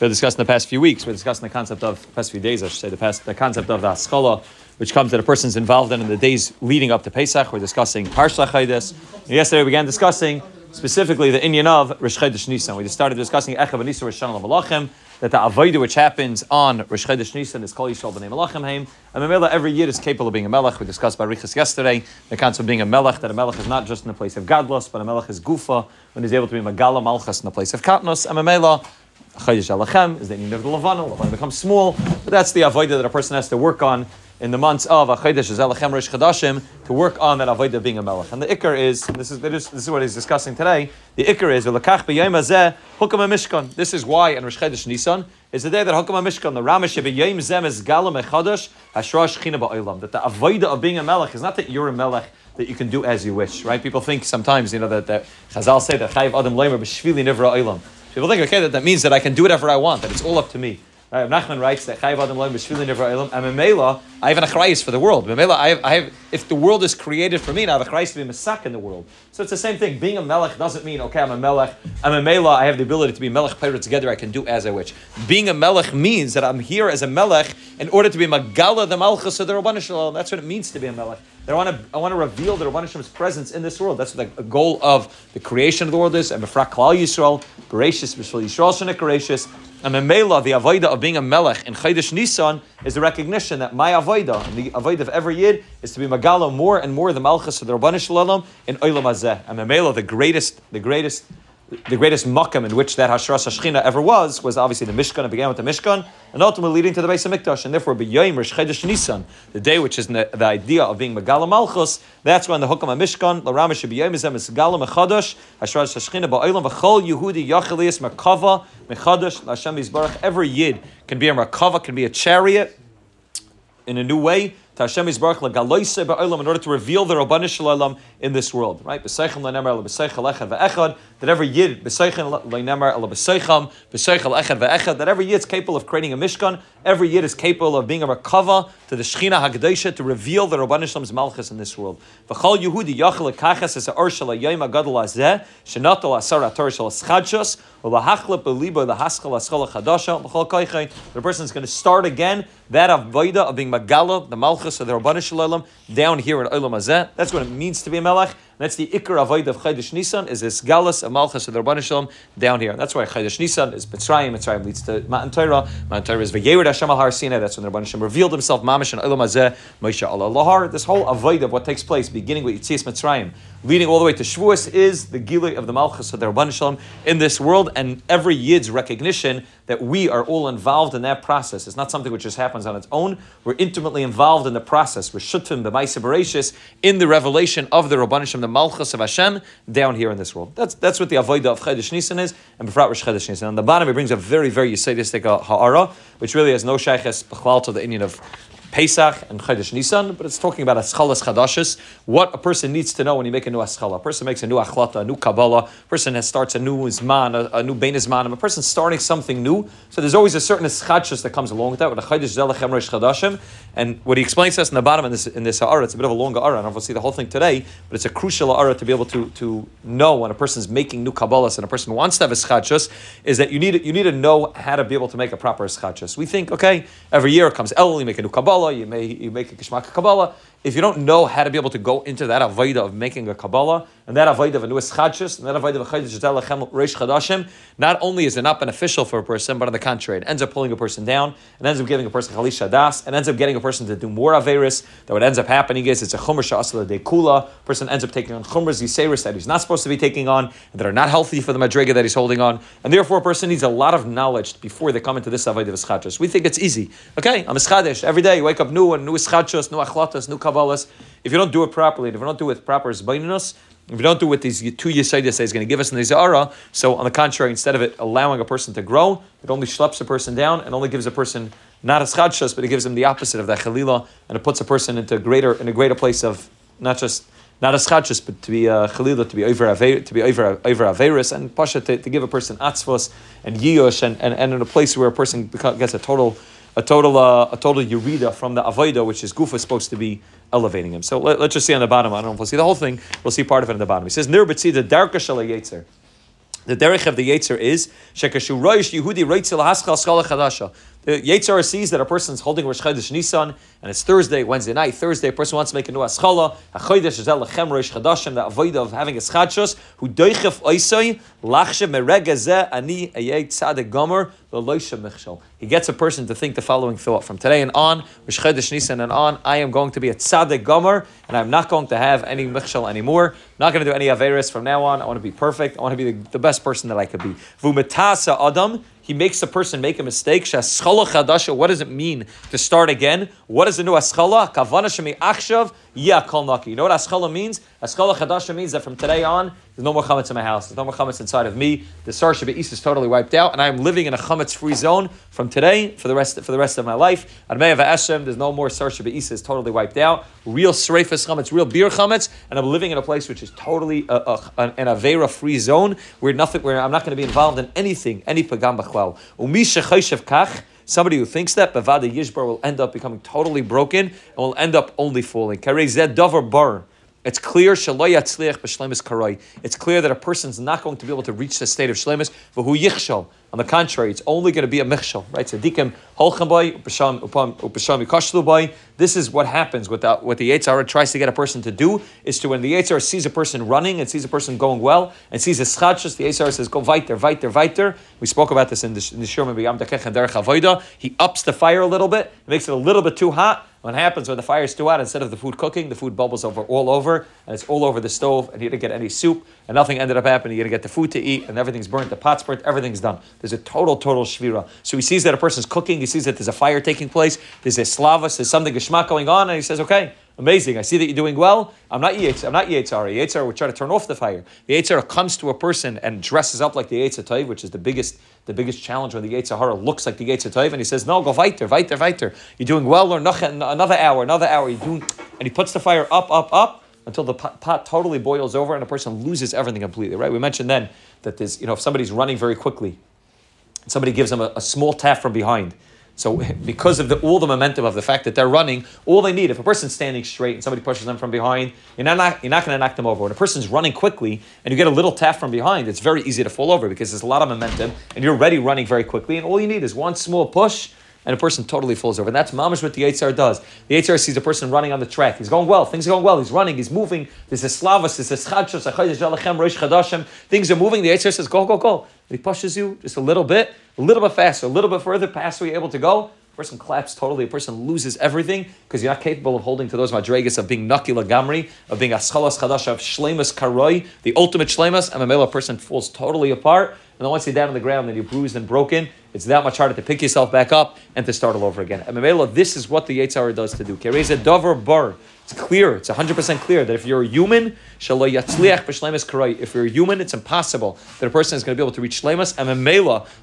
we discussed in the past few weeks. We're discussing the concept of past few days, I should say, the past the concept of the askala, which comes that a person's involved in in the days leading up to Pesach. We're discussing Parsha Chaydes. Yesterday we began discussing specifically the Indian of Rosh Nisan. We just started discussing Echav and Rosh Malachim, that the Avodah which happens on Rosh Chodesh Nisan is Kol Yisrael B'nei Malachim Haim. And Mamela every year is capable of being a Melech. We discussed by Riches yesterday the concept of being a Melech, that a Melech is not just in the place of Gadlos, but a Melech is Gufa, when he's able to be Magala Malchus in the place of Katnos. And Mamela Chodesh Alachem is the name of the Levana. Levana becomes small, but that's the avodah that a person has to work on in the months of Achodesh Alachem Rish Chadashim to work on that avodah being a melech. And the ikar is this is this is what he's discussing today. The ikar is V'lakach b'yom hazeh hukam mishkan. This is why in Rish Chodesh Nisan is the day that hukam mishkan the Ramish b'yom zem is galam echadosh hashrosh china ba'olam. That the avodah of being a melech is not that you're a melech that you can do as you wish, right? People think sometimes, you know, that, that Chazal say that Chayiv Adam Leimer b'shvili nivra olam. People think, okay, that, that means that I can do whatever I want, that it's all up to me. Right, Nachman writes that Adam. I'm a Mela. I have an achrayis for the world. I have, I have. If the world is created for me, now I have achrayis to be a mesak in the world. So it's the same thing. Being a melech doesn't mean okay, I'm a melech. I'm a Mela. I have the ability to be melech pirate together. I can do as I wish. Being a melech means that I'm here as a melech in order to be magala the malchus of the Rabbanah Shalom. That's what it means to be a melech. I want to, I want to reveal the Rabbanah Shem's presence in this world. That's the goal of the creation of the world is. And Mefrak Klal Yisrael, gracious, B'Shvil Yisrael Shenik gracious. And Memela, the avodah of being a melech in Chodesh Nisan is the recognition that my avodah, and the avodah of every yid, is to be magala more and more the malchus of the Rabbanah Shalom in Olam Hazeh. And Memela, the greatest, the greatest the greatest makam in which that Hashras Hashchina ever was, was obviously the Mishkan. It began with the Mishkan, and ultimately leading to the Beis Hamikdash. And therefore, B'Yayim Rosh Chodesh Nisan, the day which is the, the idea of being Megala Malchus, that's when the Hukam HaMishkan, Laramish B'Yayim Izem is Megala Mechadosh, Hashras Hashchina Ba'olam, V'chol Yehudi Yachelias Merkava, Mechadosh, Hashem Yisbarach. Every Yid can be a Merkava, can be a chariot in a new way, to Hashem Yisbarach legaloise ba'olam in order to reveal the Rabbanu Shalom in this world, right? B'seichel echad ve'echad that every yid b'seichel b'seichel echad ve'echad that every yid is capable of creating a mishkan. Every yid is capable of being a rakava to the Shechina Hagdesha to reveal the Rabbanu Shalom's malchus in this world. V'chol Yehudi yachel lekachas es ha'or shel ha'yom ha'gadol hazeh shenatol asar ha'tor shel ha'schadshos v'lahachlep b'libo l'haskal ha'skal ha'chadasha v'chol koichein the person is going to start again that of avodah of being magala the malchus of the Rabbanu Shalom down here in Olam Hazeh. That's what it means to be a melech. That's the ikar avoid of Chaydish Nisan is this galus of malchus of the Shalom down here. And That's why Chaydish Nisan is Mitzrayim. Mitzrayim leads to Matan Torah. Matan Torah is V'yerid Hashem al Har Sinai. That's when the Rabbanu Shalom revealed himself mamish in Olam Hazeh. Moshe Allah Lahar. This whole avoid of what takes place beginning with Yitzias Mitzrayim leading all the way to Shavuos is the Gilui of the Malchus of the Rabban Shalom in this world, and every Yid's recognition that we are all involved in that process. It's not something which just happens on its own. We're intimately involved in the process. We're Shutim, the Maisa in the revelation of the Rabban Shalom, the Malchus of Hashem, down here in this world. That's, that's what the Avodah of Chedesh Nisan is, and Befrat Rosh Chedesh Nisan. On the bottom, it brings a very, very Yisaidistic uh, Ha'ara, which really has no Sheiches B'chlal to the Indian of Pesach and Chodesh Nisan, but it's talking about Aschalas Chadashis, what a person needs to know when you make a new Aschala. A person makes a new Achlata, a new Kabbalah, a person has, starts a new Zman, a, a new Bein Zman, a person starting something new. So there's always a certain Eschachus that comes along with that, with a Chodesh Zelechem Rosh Chadashim. And what he explains to us in the bottom in this, in this Ha'ara, it's a bit of a longer Ha'ara, I don't we'll see the whole thing today, but it's a crucial Ha'ara to be able to, to know when a person's making new Kabbalahs and a person wants to have Eschachus, is that you need, you need to know how to be able to make a proper Eschachus. We think, okay, every year comes El, you make a new Kabbalah, you, may, you make a Kishmak Kabbalah, if you don't know how to be able to go into that avodah of making a Kabbalah, and that avodah of a new Eschachus, and that avodah of a Zelechem Reish Chadashim, not only is it not beneficial for a person, but on the contrary, it ends up pulling a person down, it ends up giving a person Chalish Shadas, it ends up getting a person to do more Averis, that what ends up happening is it's a Chumr Sha'asla De Kula, person ends up taking on Chumras Yiseris that he's not supposed to be taking on, that are not healthy for the Madriga that he's holding on, and therefore a person needs a lot of knowledge before they come into this avodah of Eschachus. We think it's easy. Okay, I'm a Eschadesh, every day you wake up new, and new Eschachus, new Achlatas, new Kabbalahs, if you don't do it properly, if you don't do it with proper zbaininus, if we don't do what these two yisaidis say is going to give us in the Zara, so on the contrary, instead of it allowing a person to grow, it only schleps a person down and only gives a person not a schadshas, but it gives them the opposite of that chalila, and it puts a person into a greater in a greater place of not just not a schadshas, but to be a chalila, to be over to be over over averis, and pasha to, to give a person atzvos and yiyosh, and, and, and in a place where a person gets a total a total uh, a total yurida from the avoida, which is gufa is supposed to be elevating him. So let, us just see on the bottom. I don't know if we'll see the whole thing. We'll see part of it on the bottom. He says nir the darka yetzer. The derech of the Yetzer is Shekashu Roish Yehudi Reitzel Haskal Chadasha. The Yetzer sees that a person is holding Rosh Chodesh Nisan, and it's Thursday, Wednesday night, Thursday, a person wants to make a new aschala, a Chodesh is Lechem Rosh Chodashim, the avoid of having a schadshos, who doichef oisoi, lachshe merega ani ayet tzadek gomer, he gets a person to think the following thought from today and on, Rosh Chodesh Nisan and on, I am going to be a tzaddik gomer, and I'm not going to have any michshel anymore. I'm not going to do any averis from now on. I want to be perfect. I want to be the, the best person that I could be. Vumatasa adam, he makes a person make a mistake. What does it mean to start again? What is the new aschala? Kavana shemi achshav yakol naki. You know what aschala means? Aschala chadasha means that from today on, there's no more chametz in my house. There's no more chametz inside of me. The sar East is totally wiped out, and I am living in a chametz-free zone from today for the rest for the rest of my life. Admei Eshem, there's no more sar East is totally wiped out. Real sreifas chametz, real beer chametz, and I'm living in a place which is totally uh, uh, a, a, an avera-free zone where nothing, where I'm not going to be involved in anything, any pagam b'chwal. Umisha kach. Somebody who thinks that Bavada Yishbar will end up becoming totally broken and will end up only falling. Karei Zed Dover Bar. It's clear It's clear that a person is not going to be able to reach the state of shlemis. V'hu yichshal. On the contrary, it's only going to be a michshal, right? Tzadikim holchem boy, upasham upasham yikashlu boy. This is what happens. What the what the Yitzhara tries to get a person to do is to when the Yitzhara sees a person running and sees a person going well and sees a schadshus, the Yitzhara says, "Go weiter, weiter, weiter." We spoke about this in the in the Shurma B'Yam Darkechah and Derech He ups the fire a little bit, makes it a little bit too hot. What happens when the fire is too hot? Instead of the food cooking, the food bubbles over all over, and it's all over the stove, and you didn't get any soup, and nothing ended up happening. You didn't get the food to eat, and everything's burnt, the pot's burnt, everything's done. There's a total, total shvira. So he sees that a person's cooking, he sees that there's a fire taking place, there's a slavas, there's something geshmak going on, and he says, okay, Amazing. I see that you're doing well. I'm not Yitzhar. I'm not Yitzhar. Yitzhar would try to turn off the fire. The Yitzhar comes to a person and dresses up like the Yitzhar which is the biggest, the biggest challenge when the Yitzhar looks like the Yitzhar and he says, "No, go weiter, weiter, weiter. You're doing well, or another hour, another hour. You're doing," and he puts the fire up, up, up until the pot, pot totally boils over and a person loses everything completely. Right? We mentioned then that there's, you know, if somebody's running very quickly, somebody gives them a, a small tap from behind so because of the, all the momentum of the fact that they're running, all they need, if a person's standing straight and somebody pushes them from behind, you're not, you're not going to knock them over. When a person's running quickly and you get a little tap from behind, it's very easy to fall over because there's a lot of momentum and you're already running very quickly and all you need is one small push and a person totally falls over. And that's mamish what the Yitzhar does. The Yitzhar sees a person running on the track. He's going well. Things are going well. He's running. He's moving. There's a slavas. There's a schadshos. Things are moving. The Yitzhar says, go, go, go. And he pushes you just a little bit, a little bit faster, a little bit further past where you're able to go. A person collapses totally. A person loses everything because you're not capable of holding to those madregas of being nakila gamri, of being aschalas chadash, of shlemas karoi, the ultimate shlemas. And a person falls totally apart. And then once you're down on the ground, then you're bruised and broken. It's that much harder to pick yourself back up and to start all over again. And this is what the Yitzhara does to do. Kereza dover bar. It's clear, it's 100% clear that if you're a human, if you're a human, it's impossible that a person is going to be able to reach shlemas. And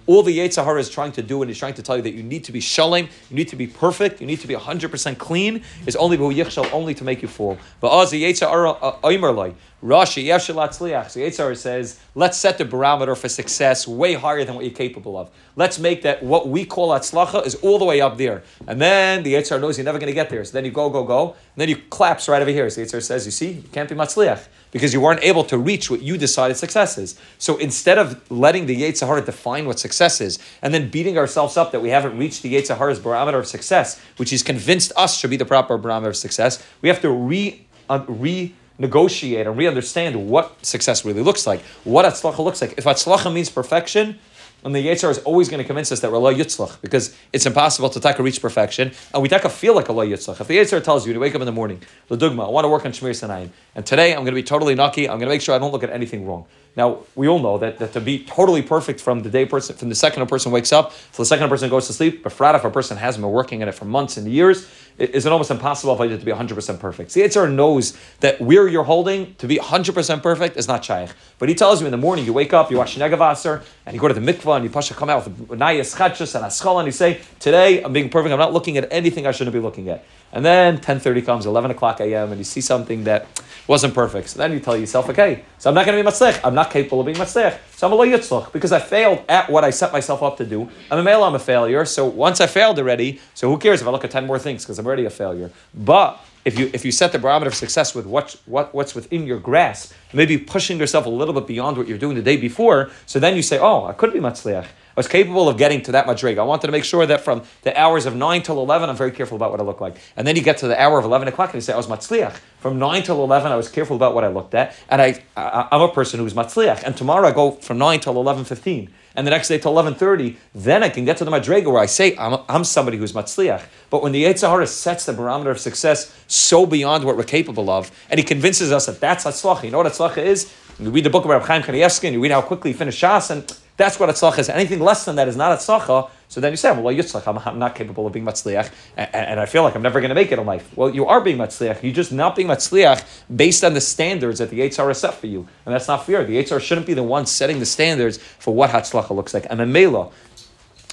all the Yitzhara is trying to do and he's trying to tell you that you need to be shalem, you need to be perfect, you need to be 100% clean, is only only to make you fall. But as the Yitzhara uh, Rashi, Yeshalatzliach. So Yitzhar says, let's set the barometer for success way higher than what you're capable of. Let's make that what we call atzlacha is all the way up there. And then the Yitzhar knows you're never going to get there. So then you go, go, go. And then you collapse right over here. So Yitzhar says, you see, you can't be matzliach because you weren't able to reach what you decided success is. So instead of letting the Yitzhar define what success is and then beating ourselves up that we haven't reached the Yitzhar's barometer of success, which he's convinced us should be the proper barometer of success, we have to re, uh, re negotiate and re-understand what success really looks like, what atzlacha looks like. If atzlacha means perfection, and the Yitzhar is always going to convince us that we're loy yitzlach because it's impossible to taka reach perfection, and we taka feel like a loy yitzlach. If the Yitzhar tells you to wake up in the morning, the dugma, I want to work on shmir sanayim, and today I'm going to be totally nucky. I'm going to make sure I don't look at anything wrong. Now we all know that, that to be totally perfect from the day person from the second a person wakes up to the second a person goes to sleep, but if a person hasn't been working in it for months and years, is it almost impossible for you to be 100% perfect. The Yitzhar knows that where you're holding to be 100% perfect is not shaykh. But he tells you in the morning, you wake up, you watch Negavaser, and you go to the mikvah, and you pasha come out with nayas chachas and aschal, and you say, today I'm being perfect, I'm not looking at anything I shouldn't be looking at. And then 10.30 comes, 11 o'clock a.m., and you see something that wasn't perfect. So then you tell yourself, okay, so I'm not going to be matzlech. I'm not capable of being matzlech. So I'm a lo because I failed at what I set myself up to do. I'm a male, I'm a failure. So once I failed already, so who cares if I look at 10 more things because I'm already a failure. But if you if you set the barometer of success with what what what's within your grasp, maybe pushing yourself a little bit beyond what you're doing the day before, so then you say, oh, I could be matzliach. I was capable of getting to that reg. I wanted to make sure that from the hours of 9 till 11, I'm very careful about what I look like. And then you get to the hour of 11 o'clock and you say, I was matzliach. From 9 till 11, I was careful about what I looked at. And I, I, I'm a person who's matzliach. And tomorrow I go from 9 till 11.15 and the next day till 11.30, then I can get to the Madrega where I say I'm, I'm somebody who's Matzliach. But when the Yitzhahara sets the barometer of success so beyond what we're capable of, and he convinces us that that's Hatzlacha, you know what Hatzlacha is? You read the book about Chaim Kanievsky and you read how quickly he finished Shas, and that's what Hatzlacha is. Anything less than that is not Hatzlacha. So then you say, well, Yitzchak, I'm, I'm not capable of being Matzliach, and, and, I feel like I'm never going to make it in life. Well, you are being Matzliach. You're just not being Matzliach based on the standards that the Yitzhar set for you. And that's not fair. The Yitzhar shouldn't be the one setting the standards for what Hatzlacha looks like. And Memela,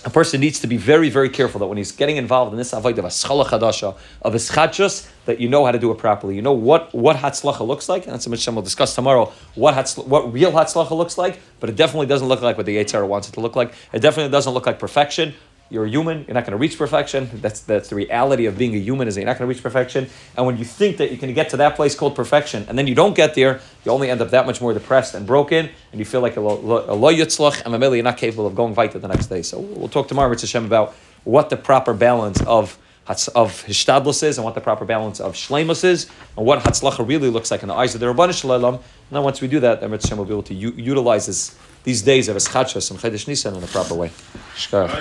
a person needs to be very, very careful that when he's getting involved in this avoid of a schala chadasha, of a schachus, that you know how to do it properly. You know what, what hatzlacha looks like, and that's something we'll discuss tomorrow, what, hatzl- what real hatzlacha looks like, but it definitely doesn't look like what the Yitzhar wants it to look like. It definitely doesn't look like perfection. You're a human. You're not going to reach perfection. That's that's the reality of being a human. Is that you're not going to reach perfection. And when you think that you can get to that place called perfection, and then you don't get there, you only end up that much more depressed and broken, and you feel like a lo yitzlach, and you're not capable of going weiter the next day. So we'll talk tomorrow, Mitzvah Hashem, about what the proper balance of of hishtadlus is and what the proper balance of shlemus is and what hatzlacha really looks like in the eyes of the Rabban Shalom. And then once we do that, then Mitzvah will be able to u- utilize this, these days of Eschachas and Chedesh Nisan in a proper way. Shkar.